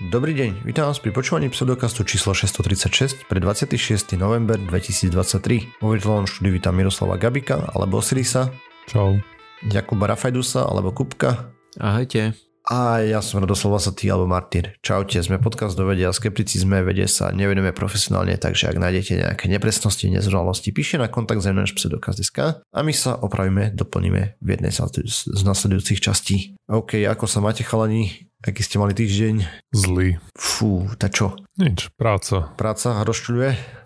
Dobrý deň, vítam vás pri počúvaní pseudokastu číslo 636 pre 26. november 2023. Vo virtuálnom štúdiu vítam Miroslava Gabika alebo Osirisa. Čau. Jakuba Rafajdusa alebo Kupka. Ahojte. A ja som Radoslav Vasatý alebo Martin. Čaute, sme podcast do vedia skepticizme, vedie sa nevedeme profesionálne, takže ak nájdete nejaké nepresnosti, nezrovnalosti, píšte na kontakt náš pseudokaz.sk a my sa opravíme, doplníme v jednej z nasledujúcich častí. OK, ako sa máte chalani? Aký ste mali týždeň? Zlý. Fú, tak čo? Nič, práca. Práca rozčuľuje?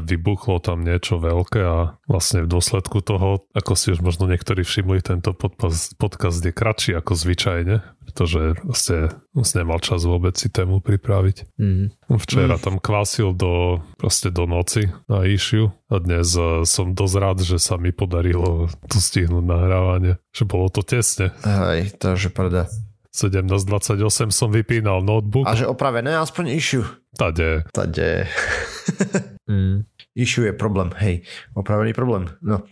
Vybuchlo tam niečo veľké a vlastne v dôsledku toho, ako si už možno niektorí všimli, tento podcast, podcast je kratší ako zvyčajne, pretože vlastne, vlastne nemal čas vôbec si tému pripraviť. Mm. Včera mm. tam kvásil do, proste do noci na Išiu a dnes uh, som dosť rád, že sa mi podarilo tu stihnúť nahrávanie, že bolo to tesne. To je pravda. 17.28 som vypínal notebook. A že opravené aspoň issue. Tade. Tade. mm. Issue je problém, hej. Opravený problém, no.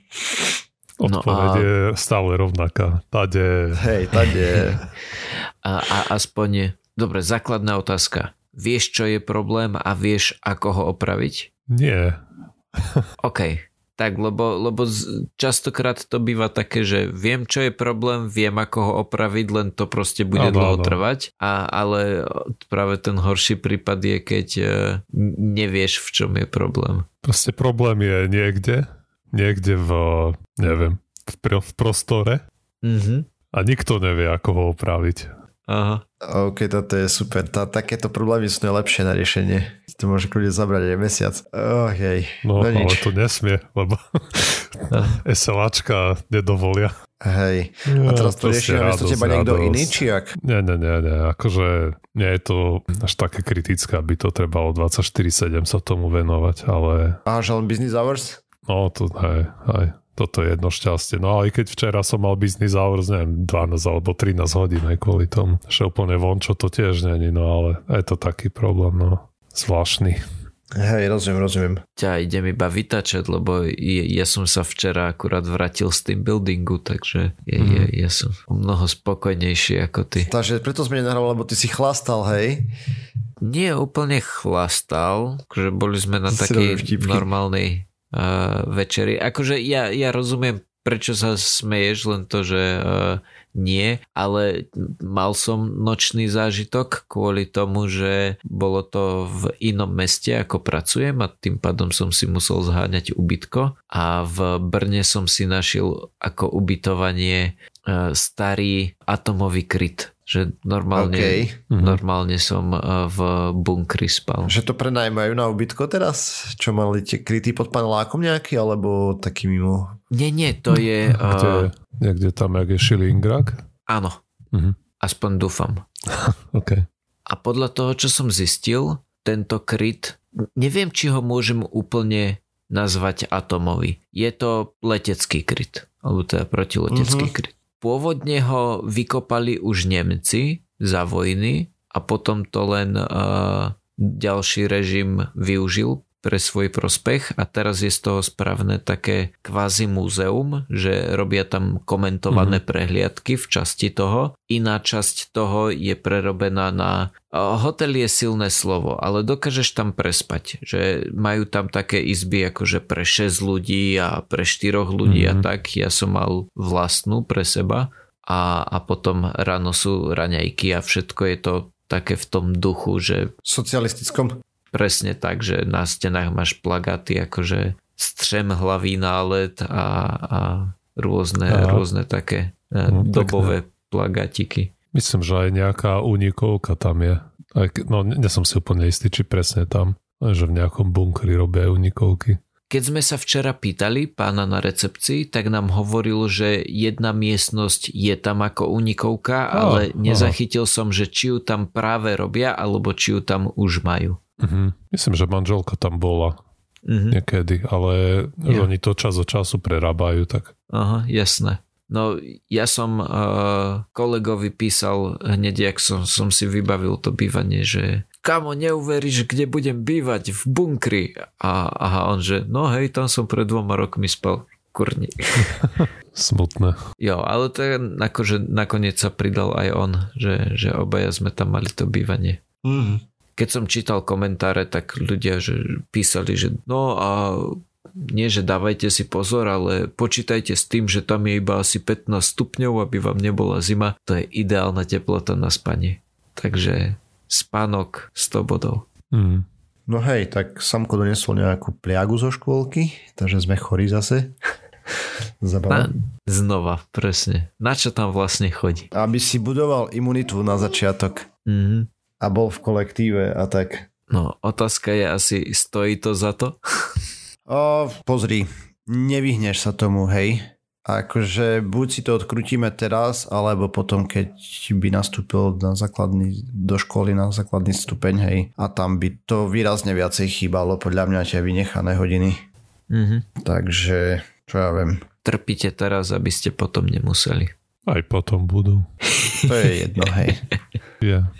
Odpoveď no a... je stále rovnaká. Tade. Hej, tade. a, a aspoň, dobre, základná otázka. Vieš, čo je problém a vieš, ako ho opraviť? Nie. OK tak, lebo, lebo častokrát to býva také, že viem, čo je problém, viem, ako ho opraviť, len to proste bude no, dlho no. trvať. A, ale práve ten horší prípad je, keď uh, nevieš, v čom je problém. Proste problém je niekde, niekde v, neviem, v, v prostore mm-hmm. a nikto nevie, ako ho opraviť. Aha. OK, toto je super. Tá, takéto problémy sú najlepšie na riešenie. To môže kľudne zabrať aj mesiac. Oh, hej. No, no ale nič. to nesmie, lebo SLAčka nedovolia. Hej. A teraz to riešime miesto teba niekto iný, či ak? Nie, nie, nie, nie. Akože nie je to až také kritické, aby to trebalo 24-7 sa tomu venovať, ale... A že len business hours? No, to hej, hej toto je jedno šťastie. No ale keď včera som mal business hours, neviem, 12 alebo 13 hodín aj kvôli tomu. Že úplne von, čo to tiež není, no ale je to taký problém, no. Zvláštny. Hej, rozumiem, rozumiem. Ťa idem iba vytačať, lebo ja, ja som sa včera akurát vrátil z tým buildingu, takže ja, mm. ja, ja som mnoho spokojnejší ako ty. Takže preto sme nenahrávali, lebo ty si chlastal, hej? Nie úplne chlastal, že boli sme na takej normálnej uh, večeri. Akože ja, ja rozumiem, prečo sa smeješ, len to, že uh, nie, ale mal som nočný zážitok kvôli tomu, že bolo to v inom meste, ako pracujem a tým pádom som si musel zháňať ubytko a v Brne som si našiel ako ubytovanie uh, starý atomový kryt že normálne, okay. Mhm. normálne som eh, v bunkri spal. Že to prenajmajú na ubytko teraz? Čo mali tie krytý pod panelákom nejaký, alebo taký mimo? Nie, nie, to je... Kde, uh, niekde tam, jak je Šilingrak? Áno, uh-huh. aspoň dúfam. okay. A podľa toho, čo som zistil, tento kryt, neviem, či ho môžem úplne nazvať atomový. Je to letecký kryt, alebo teda protiletecký uh-huh. kryt. Pôvodne ho vykopali už Nemci za vojny a potom to len uh, ďalší režim využil pre svoj prospech a teraz je z toho správne také kvázi múzeum, že robia tam komentované mm-hmm. prehliadky v časti toho. Iná časť toho je prerobená na... Hotel je silné slovo, ale dokážeš tam prespať, že majú tam také izby akože pre 6 ľudí a pre 4 ľudí mm-hmm. a mhm. tak. Ja som mal vlastnú pre seba a, a potom ráno sú raňajky a všetko je to také v tom duchu, že... Socialistickom presne tak, že na stenách máš plagáty akože střem hlaví nálet a, a rôzne, a, rôzne také e, no, dobové plagátiky. Myslím, že aj nejaká unikovka tam je. Aj, no, nie som si úplne istý, či presne tam, že v nejakom bunkri robia unikovky. Keď sme sa včera pýtali pána na recepcii, tak nám hovoril, že jedna miestnosť je tam ako unikovka, ale nezachytil som, že či ju tam práve robia, alebo či ju tam už majú. Uh-huh. Myslím, že manželka tam bola uh-huh. niekedy, ale ja. oni to čas od času prerábajú. Tak. Aha, jasné. No ja som uh, kolegovi písal hneď, jak som, som si vybavil to bývanie, že kamo, neuveríš, kde budem bývať, v bunkri. A aha, on že, no hej, tam som pred dvoma rokmi spal. Kurni. Smutné. Jo, ale to je, akože nakoniec sa pridal aj on, že, že obaja sme tam mali to bývanie. Mm. Keď som čítal komentáre, tak ľudia že písali, že no a nie, že dávajte si pozor, ale počítajte s tým, že tam je iba asi 15 stupňov, aby vám nebola zima. To je ideálna teplota na spanie. Takže spánok 100 bodov. Mm. No hej, tak Samko donesol nejakú pliagu zo škôlky, takže sme chorí zase. Zabava. Znova, presne. Na čo tam vlastne chodí? Aby si budoval imunitu na začiatok Mhm. A bol v kolektíve a tak. No, otázka je asi, stojí to za to? O, pozri, nevyhneš sa tomu, hej. Akože buď si to odkrutíme teraz, alebo potom, keď by nastúpil na základný, do školy na základný stupeň, hej. A tam by to výrazne viacej chýbalo, podľa mňa tie vynechané hodiny. Mhm. Takže, čo ja viem, Trpíte teraz, aby ste potom nemuseli. Aj potom budú. to je jedno, hej. Yeah.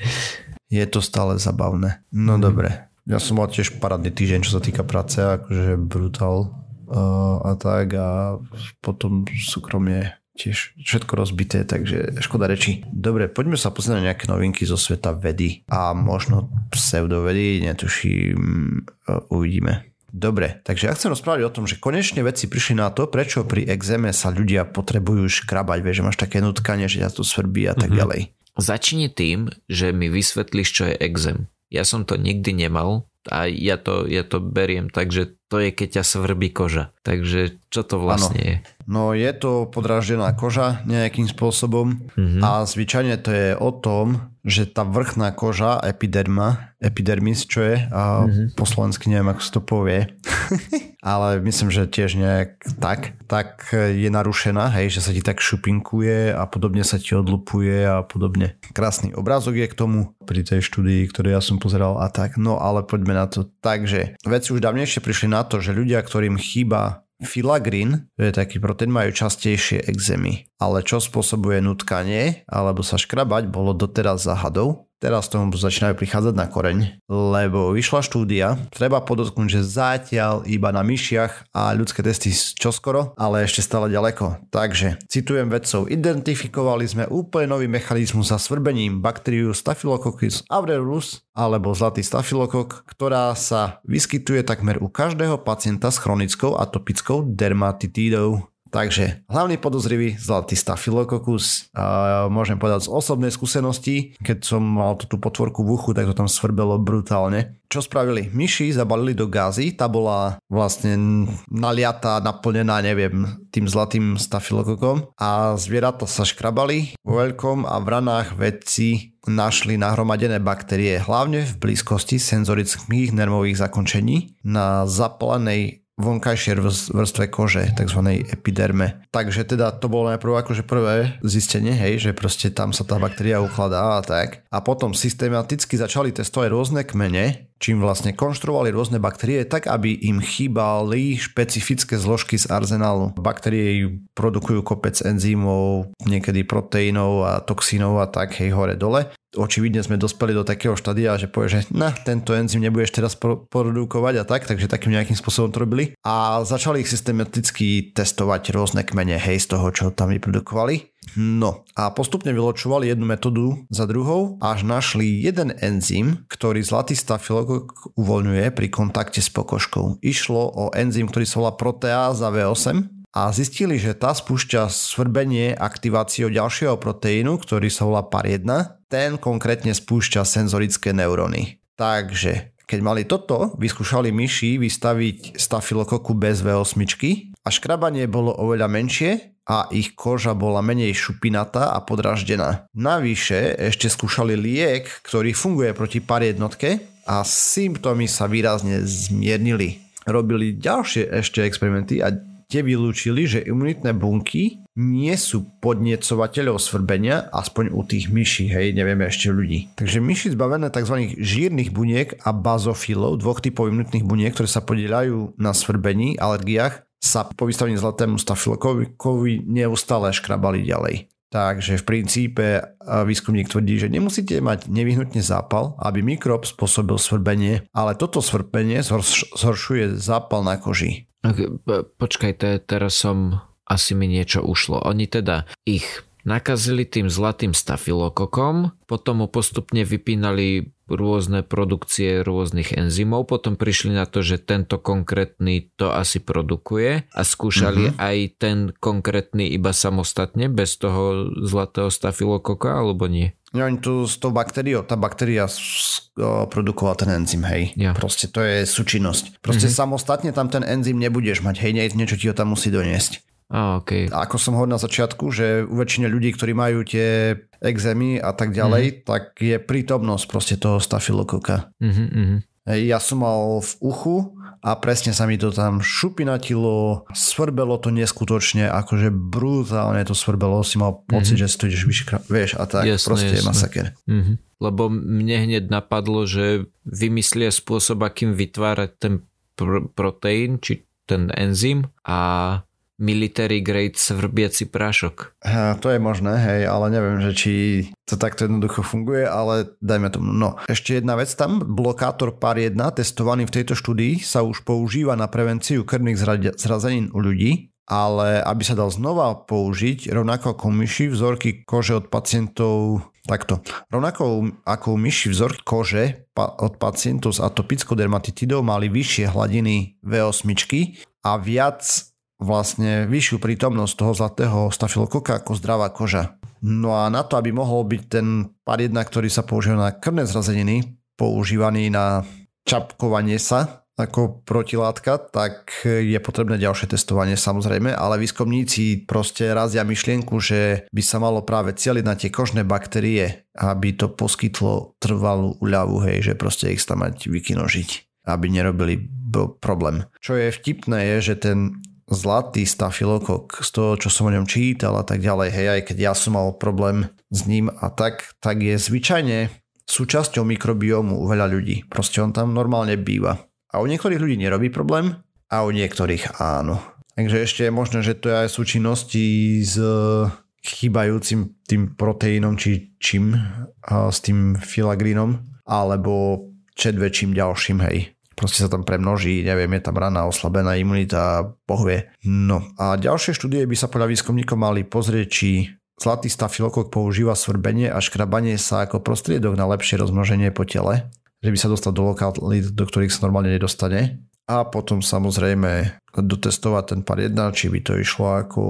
Je to stále zabavné. No mm. dobre. Ja som mal tiež parádny týždeň, čo sa týka práce, akože brutál uh, a tak a potom súkromne tiež všetko rozbité, takže škoda reči. Dobre, poďme sa pozrieť na nejaké novinky zo sveta vedy a možno pseudovedy, netuším, uh, uvidíme. Dobre, takže ja chcem rozprávať o tom, že konečne vedci prišli na to, prečo pri exéme sa ľudia potrebujú škrabať, vieš, že máš také nutkanie, že ťa to svrbí a tak Mhm. ďalej. Začni tým, že mi vysvetlíš, čo je exém. Ja som to nikdy nemal a ja to, ja to beriem tak, že to je, keď ťa svrbí koža. Takže čo to vlastne je? No je to podráždená koža nejakým spôsobom Mhm. a zvyčajne to je o tom, že tá vrchná koža, epiderma, epidermis, čo je, a Mhm. po slovensky neviem, ako sa to povie, ale myslím, že tiež nejak tak, tak je narušená, hej, že sa ti tak šupinkuje a podobne sa ti odlupuje a podobne. Krásny obrázok je k tomu pri tej štúdii, ktorú ja som pozeral a tak, no ale poďme na to. Takže vedci už dávnejšie prišli na to, že ľudia, ktorým chýba Filagrin, to je taký proteín, majú častejšie exémy. Ale čo spôsobuje nutkanie alebo sa škrabať, bolo doteraz záhadou. Teraz tomu začínajú prichádzať na koreň, lebo vyšla štúdia, treba podotknúť, že zatiaľ iba na myšiach a ľudské testy čoskoro, ale ešte stále ďaleko. Takže, citujem vedcov, identifikovali sme úplne nový mechanizmus za svrbením baktériu Staphylococcus aureus alebo zlatý stafilokok, ktorá sa vyskytuje takmer u každého pacienta s chronickou atopickou dermatitídou. Takže hlavný podozrivý zlatý stafilokokus. A môžem povedať z osobnej skúsenosti, keď som mal tú potvorku v uchu, tak to tam svrbelo brutálne. Čo spravili? Myši zabalili do gázy, tá bola vlastne naliatá, naplnená, neviem, tým zlatým stafilokokom a zvieratá sa škrabali vo veľkom a v ranách vedci našli nahromadené baktérie hlavne v blízkosti senzorických nervových zakončení na zapalenej vonkajšej vrst- vrstve kože, tzv. epiderme. Takže teda to bolo najprv akože prvé zistenie, hej, že proste tam sa tá baktéria ukladá a tak. A potom systematicky začali testovať rôzne kmene, čím vlastne konštruovali rôzne baktérie tak, aby im chýbali špecifické zložky z arzenálu. Baktérie produkujú kopec enzymov, niekedy proteínov a toxínov a tak, hej, hore dole očividne sme dospeli do takého štádia, že povie, že na, tento enzym nebudeš teraz pro- produkovať a tak, takže takým nejakým spôsobom to robili. A začali ich systematicky testovať rôzne kmene, hej, z toho, čo tam vyprodukovali. No a postupne vyločovali jednu metódu za druhou, až našli jeden enzym, ktorý zlatý stafilokok uvoľňuje pri kontakte s pokožkou. Išlo o enzym, ktorý sa volá proteáza V8 a zistili, že tá spúšťa svrbenie aktiváciou ďalšieho proteínu, ktorý sa volá PAR1. Ten konkrétne spúšťa senzorické neuróny. Takže keď mali toto, vyskúšali myši vystaviť stafilokoku bez V8 a škrabanie bolo oveľa menšie a ich koža bola menej šupinatá a podraždená. Navyše ešte skúšali liek, ktorý funguje proti par jednotke a symptómy sa výrazne zmiernili. Robili ďalšie ešte experimenty a tie vylúčili, že imunitné bunky nie sú podniecovateľov svrbenia, aspoň u tých myší, hej, nevieme ešte ľudí. Takže myši zbavené tzv. žírnych buniek a bazofilov, dvoch typov imunitných buniek, ktoré sa podielajú na svrbení, alergiách, sa po vystavení zlatému stafilokovi neustále škrabali ďalej. Takže v princípe výskumník tvrdí, že nemusíte mať nevyhnutne zápal, aby mikrob spôsobil svrbenie, ale toto svrbenie zhorš- zhoršuje zápal na koži. Počkaj, te, teraz som asi mi niečo ušlo. Oni teda ich nakazili tým zlatým stafilokokom, potom mu postupne vypínali rôzne produkcie rôznych enzymov, potom prišli na to, že tento konkrétny to asi produkuje a skúšali mm-hmm. aj ten konkrétny iba samostatne, bez toho zlatého stafilokoka, alebo nie? Ja, oni tu s tou baktériou, tá baktéria produkovala ten enzym, hej. Ja. Proste to je súčinnosť. Proste mm-hmm. samostatne tam ten enzym nebudeš mať, hej, niečo ti ho tam musí doniesť. A, okay. Ako som hovoril na začiatku, že u väčšine ľudí, ktorí majú tie exémy a tak ďalej, mm-hmm. tak je prítomnosť proste toho stafilokoka. Mm-hmm. Ja som mal v uchu a presne sa mi to tam šupinatilo, svrbelo to neskutočne, akože brutálne to svrbelo, si mal pocit, mm-hmm. že stojíš vyškrát, vieš, a tak jasne, proste jasne. je masaker. Mm-hmm. Lebo mne hneď napadlo, že vymyslia spôsob, akým vytvárať ten pr- proteín, či ten enzym a military grade svrbiaci prášok. Ha, to je možné, hej, ale neviem, že či to takto jednoducho funguje, ale dajme tomu. No, ešte jedna vec tam, blokátor pár 1, testovaný v tejto štúdii, sa už používa na prevenciu krvných zrazenín u ľudí, ale aby sa dal znova použiť, rovnako ako myši, vzorky kože od pacientov Takto. Rovnako ako myši vzorky kože od pacientov s atopickou dermatitidou mali vyššie hladiny V8 a viac vlastne vyššiu prítomnosť toho zlatého stafilokoka ako zdravá koža. No a na to, aby mohol byť ten pár 1, ktorý sa používa na krvné zrazeniny, používaný na čapkovanie sa ako protilátka, tak je potrebné ďalšie testovanie samozrejme, ale výskumníci proste razia myšlienku, že by sa malo práve cieliť na tie kožné baktérie, aby to poskytlo trvalú úľavu, hej, že proste ich tam mať vykinožiť, aby nerobili problém. Čo je vtipné je, že ten zlatý stafilokok z toho, čo som o ňom čítal a tak ďalej, hej, aj keď ja som mal problém s ním a tak, tak je zvyčajne súčasťou mikrobiomu u veľa ľudí. Proste on tam normálne býva. A u niektorých ľudí nerobí problém a u niektorých áno. Takže ešte je možné, že to je aj súčinnosti s chýbajúcim tým proteínom či čím, s tým filagrínom, alebo čedvečím ďalším, hej proste sa tam premnoží, neviem, je tam rana, oslabená imunita, pohvie. No a ďalšie štúdie by sa podľa výskumníkov mali pozrieť, či zlatý stafilokok používa svrbenie a škrabanie sa ako prostriedok na lepšie rozmnoženie po tele, že by sa dostal do lokalít, do ktorých sa normálne nedostane. A potom samozrejme dotestovať ten pár 1, či by to išlo ako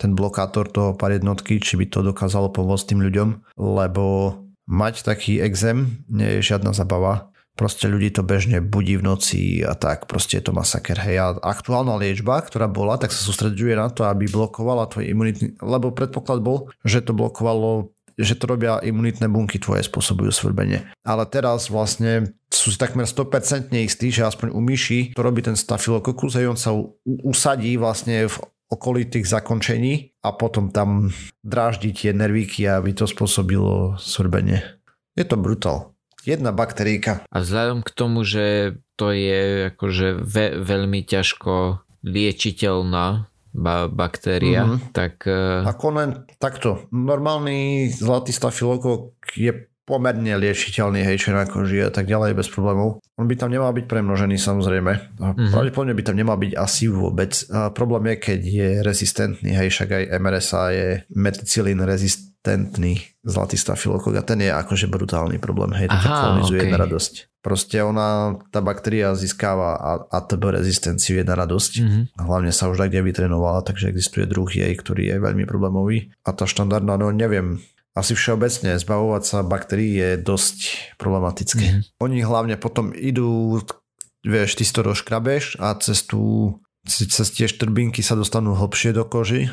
ten blokátor toho pár jednotky, či by to dokázalo pomôcť tým ľuďom, lebo mať taký exém nie je žiadna zabava proste ľudí to bežne budí v noci a tak, proste je to masaker. Hej, a aktuálna liečba, ktorá bola, tak sa sústreďuje na to, aby blokovala tvoj imunitný, lebo predpoklad bol, že to blokovalo že to robia imunitné bunky tvoje spôsobujú svrbenie. Ale teraz vlastne sú si takmer 100% istí, že aspoň u myši to robí ten stafilokokus a on sa usadí vlastne v okolitých zakončení a potom tam dráždi tie nervíky, aby to spôsobilo svrbenie. Je to brutál jedna bakteríka. A vzhľadom k tomu, že to je akože ve, veľmi ťažko liečiteľná ba- baktéria, mm-hmm. tak... Uh... Ako len takto. Normálny zlatý stafilokok je pomerne liečiteľný, hej, na koži a tak ďalej bez problémov. On by tam nemal byť premnožený samozrejme. Mm-hmm. Pravdepodobne by tam nemal byť asi vôbec. A problém je, keď je rezistentný, hej, však aj MRSA je meticilín rezistentný zlatý stafilokok a ten je akože brutálny problém, hej, to kolonizuje okay. na radosť. Proste ona, tá baktéria získava ATB rezistenciu je na radosť. Mm-hmm. Hlavne sa už tak kde vytrenovala, takže existuje druh jej, ktorý je veľmi problémový. A tá štandardná, no neviem, asi všeobecne zbavovať sa baktérií je dosť problematické. Mm-hmm. Oni hlavne potom idú, vieš, ty si to rozkrabeš a cez, tú, cez tie štrbinky sa dostanú hlbšie do koži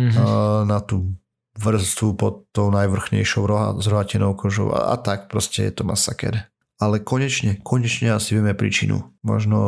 mm-hmm. na tú vrstvu pod tou najvrchnejšou zrohatenou kožou a, a tak proste je to masaker. Ale konečne, konečne asi vieme príčinu. Možno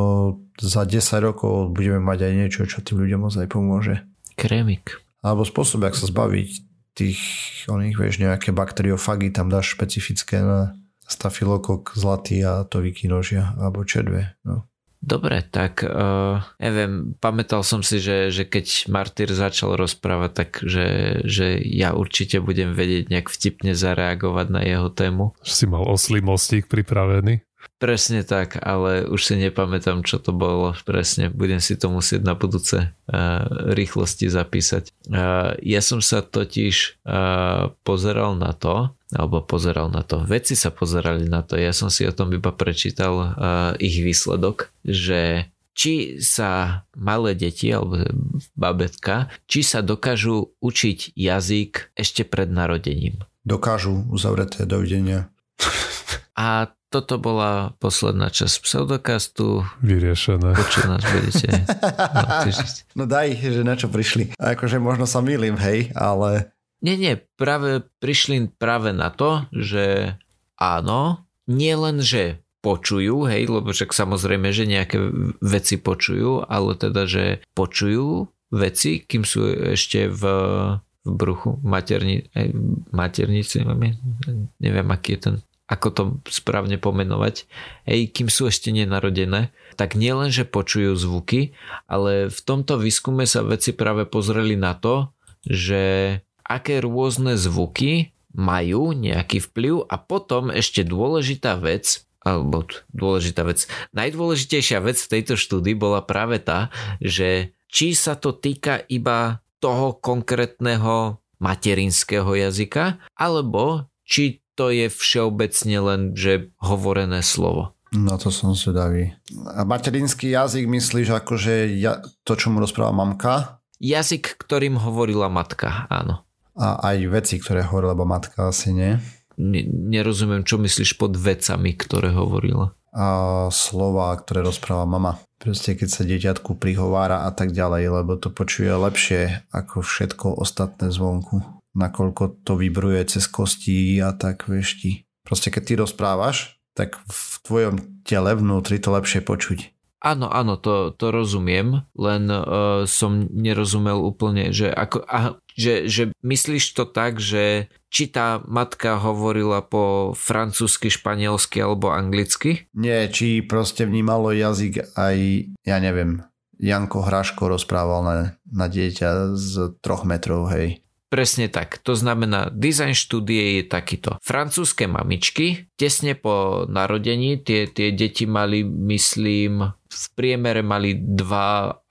za 10 rokov budeme mať aj niečo, čo tým ľuďom ozaj pomôže. Krémik. Alebo spôsob, jak sa zbaviť tých, oných, vieš, nejaké bakteriofagy tam dáš špecifické na stafilokok zlatý a to vykinožia, alebo červe, no. Dobre, tak uh, neviem, pamätal som si, že, že keď Martyr začal rozprávať, tak že, že ja určite budem vedieť nejak vtipne zareagovať na jeho tému. Si mal oslý mostík pripravený? Presne tak, ale už si nepamätám, čo to bolo presne. Budem si to musieť na budúce uh, rýchlosti zapísať. Uh, ja som sa totiž uh, pozeral na to, alebo pozeral na to. Vedci sa pozerali na to. Ja som si o tom iba prečítal uh, ich výsledok, že či sa malé deti alebo babetka, či sa dokážu učiť jazyk ešte pred narodením. Dokážu, uzavreté, dovidenia. A toto bola posledná časť pseudokastu. Vyriešené. Počuť nás budete. No, no daj, že na čo prišli. Akože možno sa milím, hej, ale... Nie, nie, práve prišli práve na to, že áno, nie len, že počujú, hej, lebo však samozrejme, že nejaké veci počujú, ale teda, že počujú veci, kým sú ešte v, v bruchu, materni, maternici, neviem, aký je ten ako to správne pomenovať, hej, kým sú ešte nenarodené, tak nielen, že počujú zvuky, ale v tomto výskume sa veci práve pozreli na to, že aké rôzne zvuky majú nejaký vplyv a potom ešte dôležitá vec, alebo dôležitá vec. Najdôležitejšia vec v tejto štúdii bola práve tá, že či sa to týka iba toho konkrétneho materinského jazyka, alebo či to je všeobecne len, že hovorené slovo. No to som zvedavý. A materinský jazyk myslíš akože ja, to, čo mu rozpráva mamka? Jazyk, ktorým hovorila matka, áno. A aj veci, ktoré hovorila matka, asi nie? nerozumiem, čo myslíš pod vecami, ktoré hovorila. A slova, ktoré rozpráva mama. Proste keď sa dieťatku prihovára a tak ďalej, lebo to počuje lepšie ako všetko ostatné zvonku. Nakoľko to vybruje cez kosti a tak vieš ti. Proste keď ty rozprávaš, tak v tvojom tele vnútri to lepšie počuť. Áno, áno, to, to rozumiem, len uh, som nerozumel úplne, že, ako, a, že, že myslíš to tak, že či tá matka hovorila po francúzsky, španielsky alebo anglicky? Nie, či proste vnímalo jazyk aj, ja neviem, Janko Hraško rozprával na, na dieťa z troch metrov, hej. Presne tak. To znamená, dizajn štúdie je takýto. Francúzske mamičky, tesne po narodení, tie, tie deti mali, myslím, v priemere mali 2,5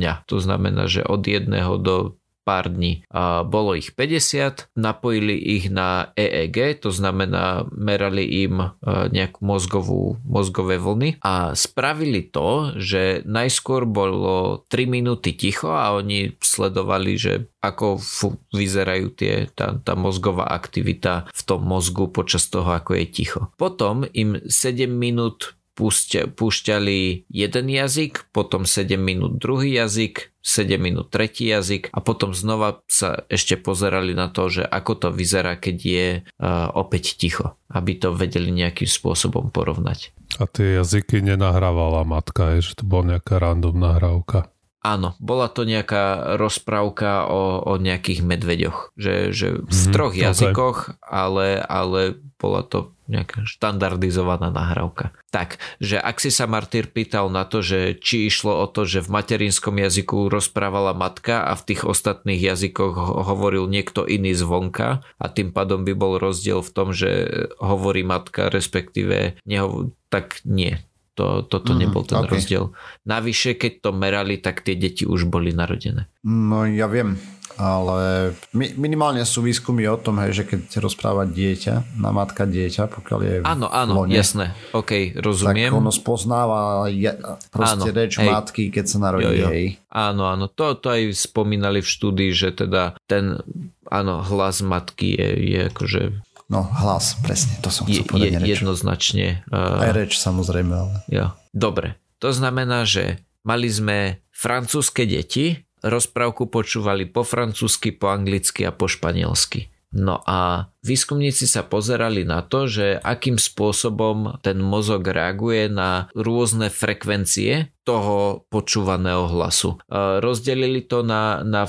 dňa. To znamená, že od jedného do pár dní. A bolo ich 50, napojili ich na EEG, to znamená merali im e, nejakú mozgovú, mozgové vlny a spravili to, že najskôr bolo 3 minúty ticho a oni sledovali, že ako vyzerajú tie, tá, tá mozgová aktivita v tom mozgu počas toho, ako je ticho. Potom im 7 minút púšťali jeden jazyk, potom 7 minút druhý jazyk, 7 minút tretí jazyk a potom znova sa ešte pozerali na to, že ako to vyzerá, keď je uh, opäť ticho, aby to vedeli nejakým spôsobom porovnať. A tie jazyky nenahrávala matka, je, že to bola nejaká random nahrávka. Áno, bola to nejaká rozprávka o, o nejakých medveďoch, že, že v mm, troch jazykoch, okay. ale, ale bola to nejaká štandardizovaná nahrávka. Tak, že ak si sa Martyr pýtal na to, že či išlo o to, že v materinskom jazyku rozprávala matka a v tých ostatných jazykoch hovoril niekto iný zvonka a tým pádom by bol rozdiel v tom, že hovorí matka, respektíve neho, tak nie. To, toto mm, nebol ten okay. rozdiel. Navyše, keď to merali, tak tie deti už boli narodené. No ja viem, ale minimálne sú výskumy o tom, hej, že keď rozpráva dieťa, na matka dieťa, pokiaľ je Áno, áno, lone, jasné, ok, rozumiem. Tak ono spoznáva proste áno, reč hej. matky, keď sa narodí, jo, jo. hej. Áno, áno, to, to aj spomínali v štúdii, že teda ten, áno, hlas matky je, je akože No, hlas, presne, to som chcel je, povedať. Je, jednoznačne. Uh, Aj reč, samozrejme. Ale... Jo. Dobre, to znamená, že mali sme francúzske deti, rozprávku počúvali po francúzsky, po anglicky a po španielsky. No a Výskumníci sa pozerali na to, že akým spôsobom ten mozog reaguje na rôzne frekvencie toho počúvaného hlasu. Rozdelili to na, na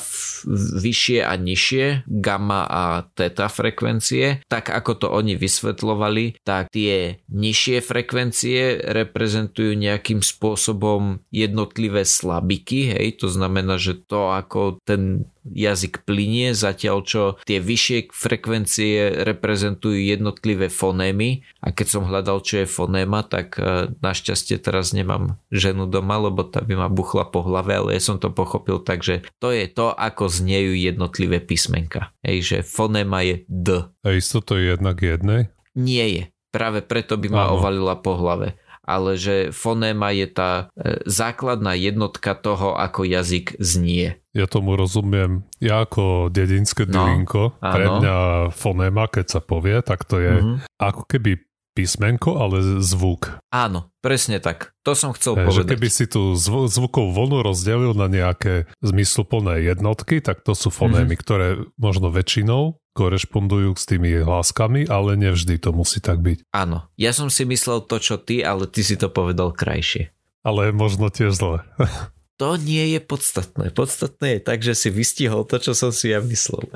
vyššie a nižšie gamma a teta frekvencie. Tak ako to oni vysvetlovali, tak tie nižšie frekvencie reprezentujú nejakým spôsobom jednotlivé slabiky, hej, to znamená, že to ako ten jazyk plinie, zatiaľ čo tie vyššie frekvencie tie reprezentujú jednotlivé fonémy a keď som hľadal, čo je fonéma, tak e, našťastie teraz nemám ženu doma, lebo tá by ma buchla po hlave, ale ja som to pochopil tak, že to je to, ako znejú jednotlivé písmenka. Hej, že fonéma je D. A isto to je jednak jednej? Nie je. Práve preto by ma Áno. ovalila po hlave ale že fonéma je tá e, základná jednotka toho, ako jazyk znie. Ja tomu rozumiem. Ja ako dedinské no, pre mňa fonéma, keď sa povie, tak to je mm-hmm. ako keby písmenko, ale zvuk. Áno, presne tak. To som chcel e, povedať. Že keby si tú zv- zvukovú vlnu rozdelil na nejaké zmysluplné jednotky, tak to sú fonémy, mm-hmm. ktoré možno väčšinou korešpondujú s tými hláskami, ale nevždy to musí tak byť. Áno, ja som si myslel to, čo ty, ale ty si to povedal krajšie. Ale možno tiež zle. to nie je podstatné. Podstatné je tak, že si vystihol to, čo som si ja myslel.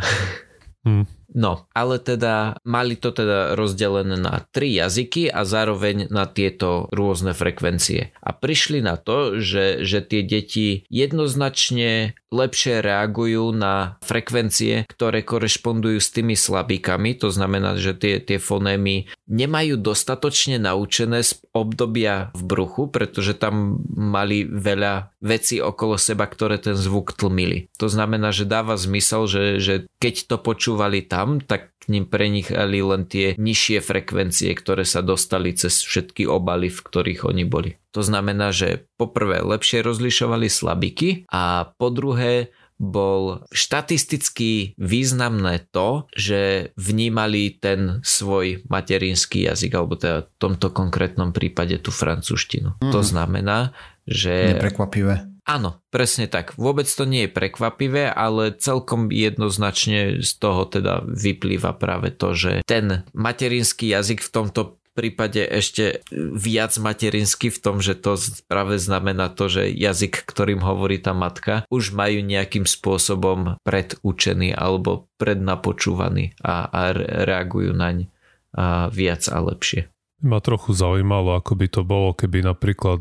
Hmm. No, ale teda mali to teda rozdelené na tri jazyky a zároveň na tieto rôzne frekvencie. A prišli na to, že, že tie deti jednoznačne lepšie reagujú na frekvencie, ktoré korešpondujú s tými slabikami, to znamená, že tie, tie fonémy nemajú dostatočne naučené z obdobia v bruchu, pretože tam mali veľa vecí okolo seba, ktoré ten zvuk tlmili. To znamená, že dáva zmysel, že, že keď to počúvali tam, tak k ním prenichali len tie nižšie frekvencie, ktoré sa dostali cez všetky obaly, v ktorých oni boli. To znamená, že poprvé lepšie rozlišovali slabiky a po druhé bol štatisticky významné to, že vnímali ten svoj materinský jazyk, alebo teda v tomto konkrétnom prípade tú francúzštinu. Mm. To mhm. znamená, že... Neprekvapivé. Áno, presne tak. Vôbec to nie je prekvapivé, ale celkom jednoznačne z toho teda vyplýva práve to, že ten materinský jazyk v tomto prípade ešte viac materinsky v tom, že to práve znamená to, že jazyk, ktorým hovorí tá matka, už majú nejakým spôsobom predučený alebo prednapočúvaný a, a reagujú naň a viac a lepšie. Ma trochu zaujímalo, ako by to bolo, keby napríklad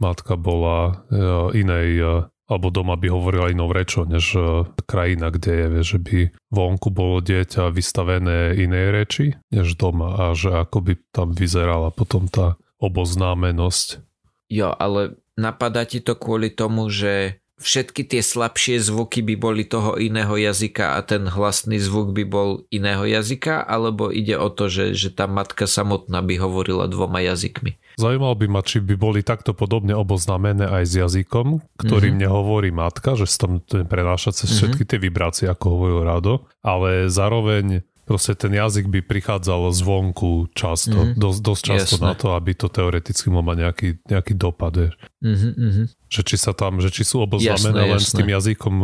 matka bola inej alebo doma by hovorila inou rečou, než uh, krajina, kde je, že by vonku bolo dieťa vystavené inej reči, než doma a že ako by tam vyzerala potom tá oboznámenosť. Jo, ale napadá ti to kvôli tomu, že všetky tie slabšie zvuky by boli toho iného jazyka a ten hlasný zvuk by bol iného jazyka, alebo ide o to, že, že tá matka samotná by hovorila dvoma jazykmi? Zaujímalo by ma, či by boli takto podobne oboznamené aj s jazykom, ktorým mm-hmm. nehovorí matka, že sa tam prenáša cez mm-hmm. všetky tie vibrácie, ako hovoril Rado, ale zároveň proste ten jazyk by prichádzal zvonku často, mm-hmm. dosť, dosť často Jasne. na to, aby to teoreticky mohlo mať nejaký, nejaký dopad. Mm-hmm. Že či sa tam, že či sú oboznamené len jasné. s tým jazykom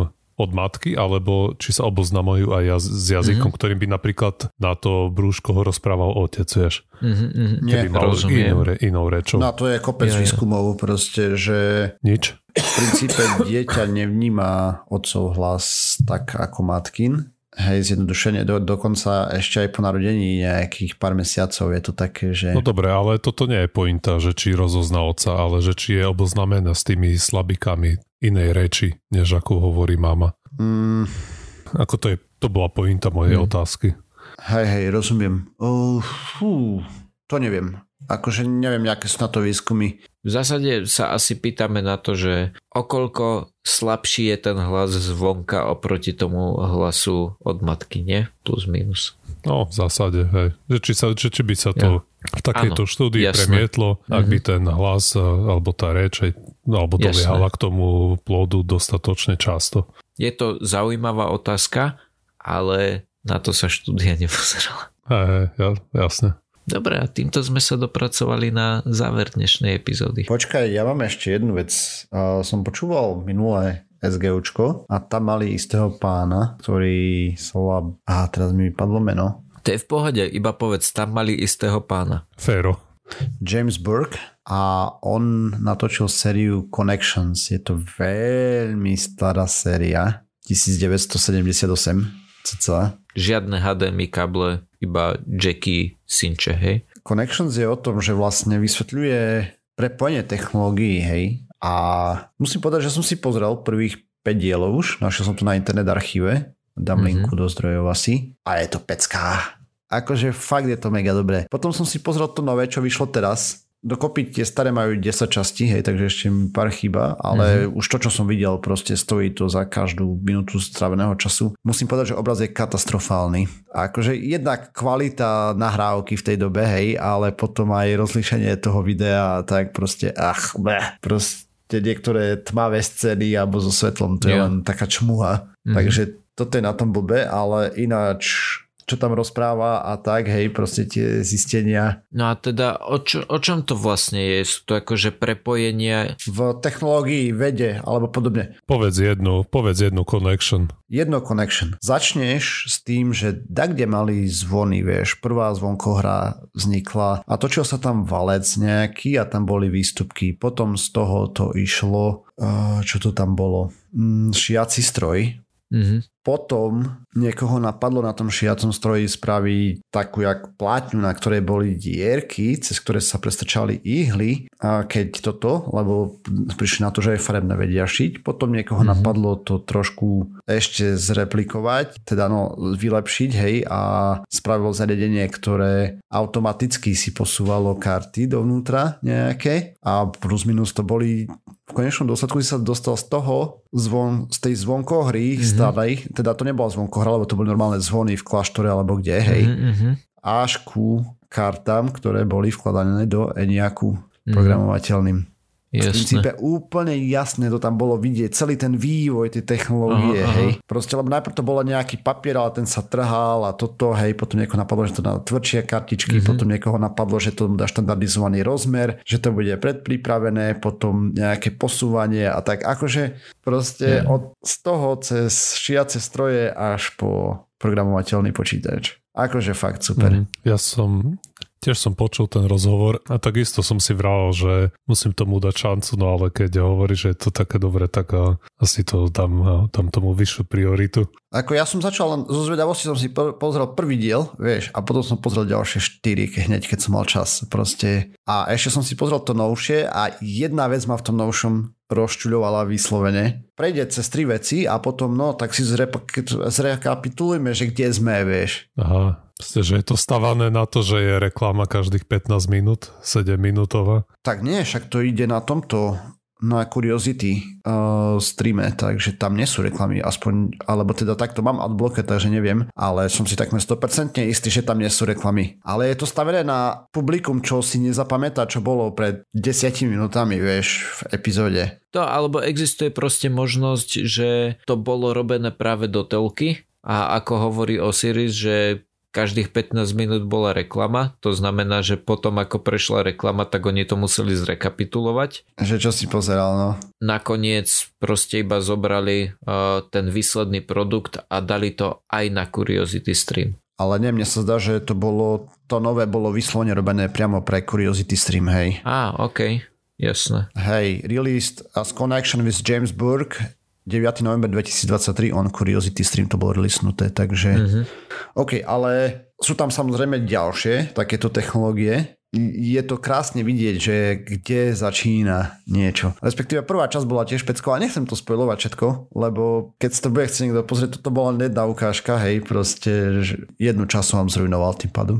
od matky, alebo či sa oboznamujú aj jaz- s jazykom, mm-hmm. ktorým by napríklad na to brúško ho rozprával otec, vieš. Mm-hmm. Keby Nie, mal inou, re, inou rečou. No to je kopec ja, výskumov proste, že... Nič? V princípe dieťa nevníma otcov hlas tak ako matkin, Hej, zjednodušenie, do, dokonca ešte aj po narodení nejakých pár mesiacov je to také, že... No dobre, ale toto nie je pointa, že či rozozná otca, ale že či je oboznamená s tými slabikami inej reči, než ako hovorí mama. Mm. Ako to je, to bola pointa mojej mm. otázky. Hej, hej, rozumiem. Uh, fú, to neviem. Akože neviem, aké sú na to výskumy. V zásade sa asi pýtame na to, že okolko slabší je ten hlas zvonka oproti tomu hlasu od matky, nie? Plus minus. No, v zásade, hej. Že či, sa, že či by sa to ja. v takejto Áno, štúdii jasné. premietlo, ak mm-hmm. by ten hlas alebo tá reč alebo doliehala k tomu plodu dostatočne často. Je to zaujímavá otázka, ale na to sa štúdia nepozerala. Hej, hej, jasne. Dobre, a týmto sme sa dopracovali na záver dnešnej epizódy. Počkaj, ja mám ešte jednu vec. Uh, som počúval minulé SGUčko a tam mali istého pána, ktorý sa volá... Aha, teraz mi vypadlo meno. To je v pohode, iba povedz, tam mali istého pána. Féro. James Burke a on natočil sériu Connections. Je to veľmi stará séria. 1978 cca. Žiadne HDMI kable, iba Jackie Sinche, hej? Connections je o tom, že vlastne vysvetľuje prepojenie technológií, hej? A musím povedať, že som si pozrel prvých 5 dielov už, našiel som to na internet archíve, dám mm-hmm. linku do zdrojov asi. A je to pecká. Akože fakt je to mega dobré. Potom som si pozrel to nové, čo vyšlo teraz. Dokopy tie staré majú 10 častí, hej, takže ešte mi pár chýba, ale mm-hmm. už to, čo som videl, proste stojí to za každú minútu straveného času. Musím povedať, že obraz je katastrofálny. A akože jednak kvalita nahrávky v tej dobe, hej, ale potom aj rozlíšenie toho videa, tak proste, ach, bleh, proste niektoré tmavé scény alebo so svetlom, to yeah. je len taká čmuha. Mm-hmm. Takže toto je na tom blbe, ale ináč čo tam rozpráva a tak, hej, proste tie zistenia. No a teda o, čo, o čom to vlastne je? Sú to akože prepojenia? V technológii, vede alebo podobne. Povedz jednu, povedz jednu connection. Jedno connection. Začneš s tým, že da kde mali zvony, vieš, prvá zvonkohra vznikla a točil sa tam valec nejaký a tam boli výstupky. Potom z toho to išlo, čo to tam bolo? Mm, šiaci stroj, Mm-hmm. Potom niekoho napadlo na tom šiacom stroji spraviť takú jak plátňu, na ktorej boli dierky, cez ktoré sa prestrčali ihly a keď toto, lebo prišli na to, že aj farebné vedia šiť, potom niekoho mm-hmm. napadlo to trošku ešte zreplikovať, teda no vylepšiť, hej, a spravilo zariadenie, ktoré automaticky si posúvalo karty dovnútra nejaké a plus minus to boli v konečnom dôsledku si sa dostal z toho zvon, z tej zvonkohry mm-hmm. starej, teda to nebola zvonkohra, lebo to boli normálne zvony v kláštore alebo kde, hej, mm-hmm. až ku kartám, ktoré boli vkladané do Eniaku mm-hmm. programovateľným. Jasne. V princípe úplne jasne to tam bolo vidieť, celý ten vývoj tej technológie, aha, hej. Proste, lebo najprv to bolo nejaký papier, ale ten sa trhal a toto, hej, potom niekoho napadlo, že to dá tvrdšie kartičky, mm-hmm. potom niekoho napadlo, že to dá štandardizovaný rozmer, že to bude predpripravené, potom nejaké posúvanie a tak akože proste mm. od z toho cez šiace stroje až po programovateľný počítač. Akože fakt super. Mm, ja som Tiež som počul ten rozhovor a takisto som si vral, že musím tomu dať šancu, no ale keď hovorí, že je to také dobre, tak asi to dám, dám tomu vyššiu prioritu. Ako ja som začal len zo zvedavosti, som si pozrel prvý diel, vieš, a potom som pozrel ďalšie štyri, hneď keď som mal čas. Proste. A ešte som si pozrel to novšie a jedna vec ma v tom novšom rozčuľovala vyslovene. Prejde cez tri veci a potom, no, tak si zrekapitulujeme, že kde sme, vieš. Aha, že je to stavané na to, že je reklama každých 15 minút, 7 minútová? Tak nie, však to ide na tomto na Curiosity uh, streame, takže tam nie sú reklamy, aspoň, alebo teda takto mám adblocker, takže neviem, ale som si takmer 100% istý, že tam nie sú reklamy. Ale je to stavené na publikum, čo si nezapamätá, čo bolo pred 10 minútami, vieš, v epizóde. To, alebo existuje proste možnosť, že to bolo robené práve do telky a ako hovorí Osiris, že každých 15 minút bola reklama, to znamená, že potom ako prešla reklama, tak oni to museli zrekapitulovať. Že čo si pozeral, no? Nakoniec proste iba zobrali uh, ten výsledný produkt a dali to aj na Curiosity Stream. Ale nie, mne sa zdá, že to bolo, to nové bolo vyslovene robené priamo pre Curiosity Stream, hej. Á, ok, jasné. Hej, released as connection with James Burke 9. november 2023 on Curiosity Stream to bolo releasnuté, takže mm-hmm. OK, ale sú tam samozrejme ďalšie takéto technológie, je to krásne vidieť, že kde začína niečo. Respektíve prvá časť bola tiež pecková, nechcem to spojovať všetko, lebo keď to bude chcieť niekto pozrieť, toto bola nedá ukážka, hej, proste jednu času vám zrujnoval tým pádom.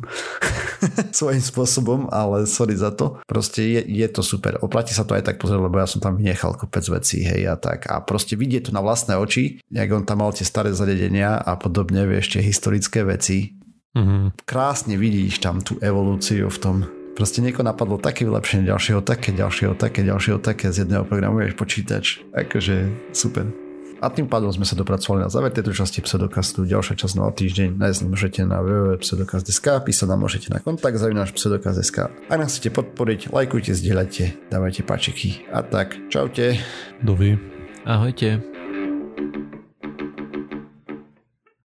Svojím spôsobom, ale sorry za to. Proste je, je to super. Oplatí sa to aj tak pozrieť, lebo ja som tam vynechal kopec vecí, hej, a tak. A proste vidieť to na vlastné oči, jak on tam mal tie staré zariadenia a podobne, vieš, tie historické veci. Mm-hmm. Krásne vidíš tam tú evolúciu v tom Proste niekoho napadlo také vylepšenie, ďalšieho také, ďalšieho také, ďalšieho také, z jedného programu vieš počítač. Akože super. A tým pádom sme sa dopracovali na záver tejto časti Pseudokastu. Ďalšia časť na týždeň nájsť môžete na www.pseudokast.sk, písať nám môžete na kontakt zavináš pseudokast.sk. Ak nás chcete podporiť, lajkujte, zdieľajte, dávajte páčiky. A tak, čaute. Dovi. Ahojte.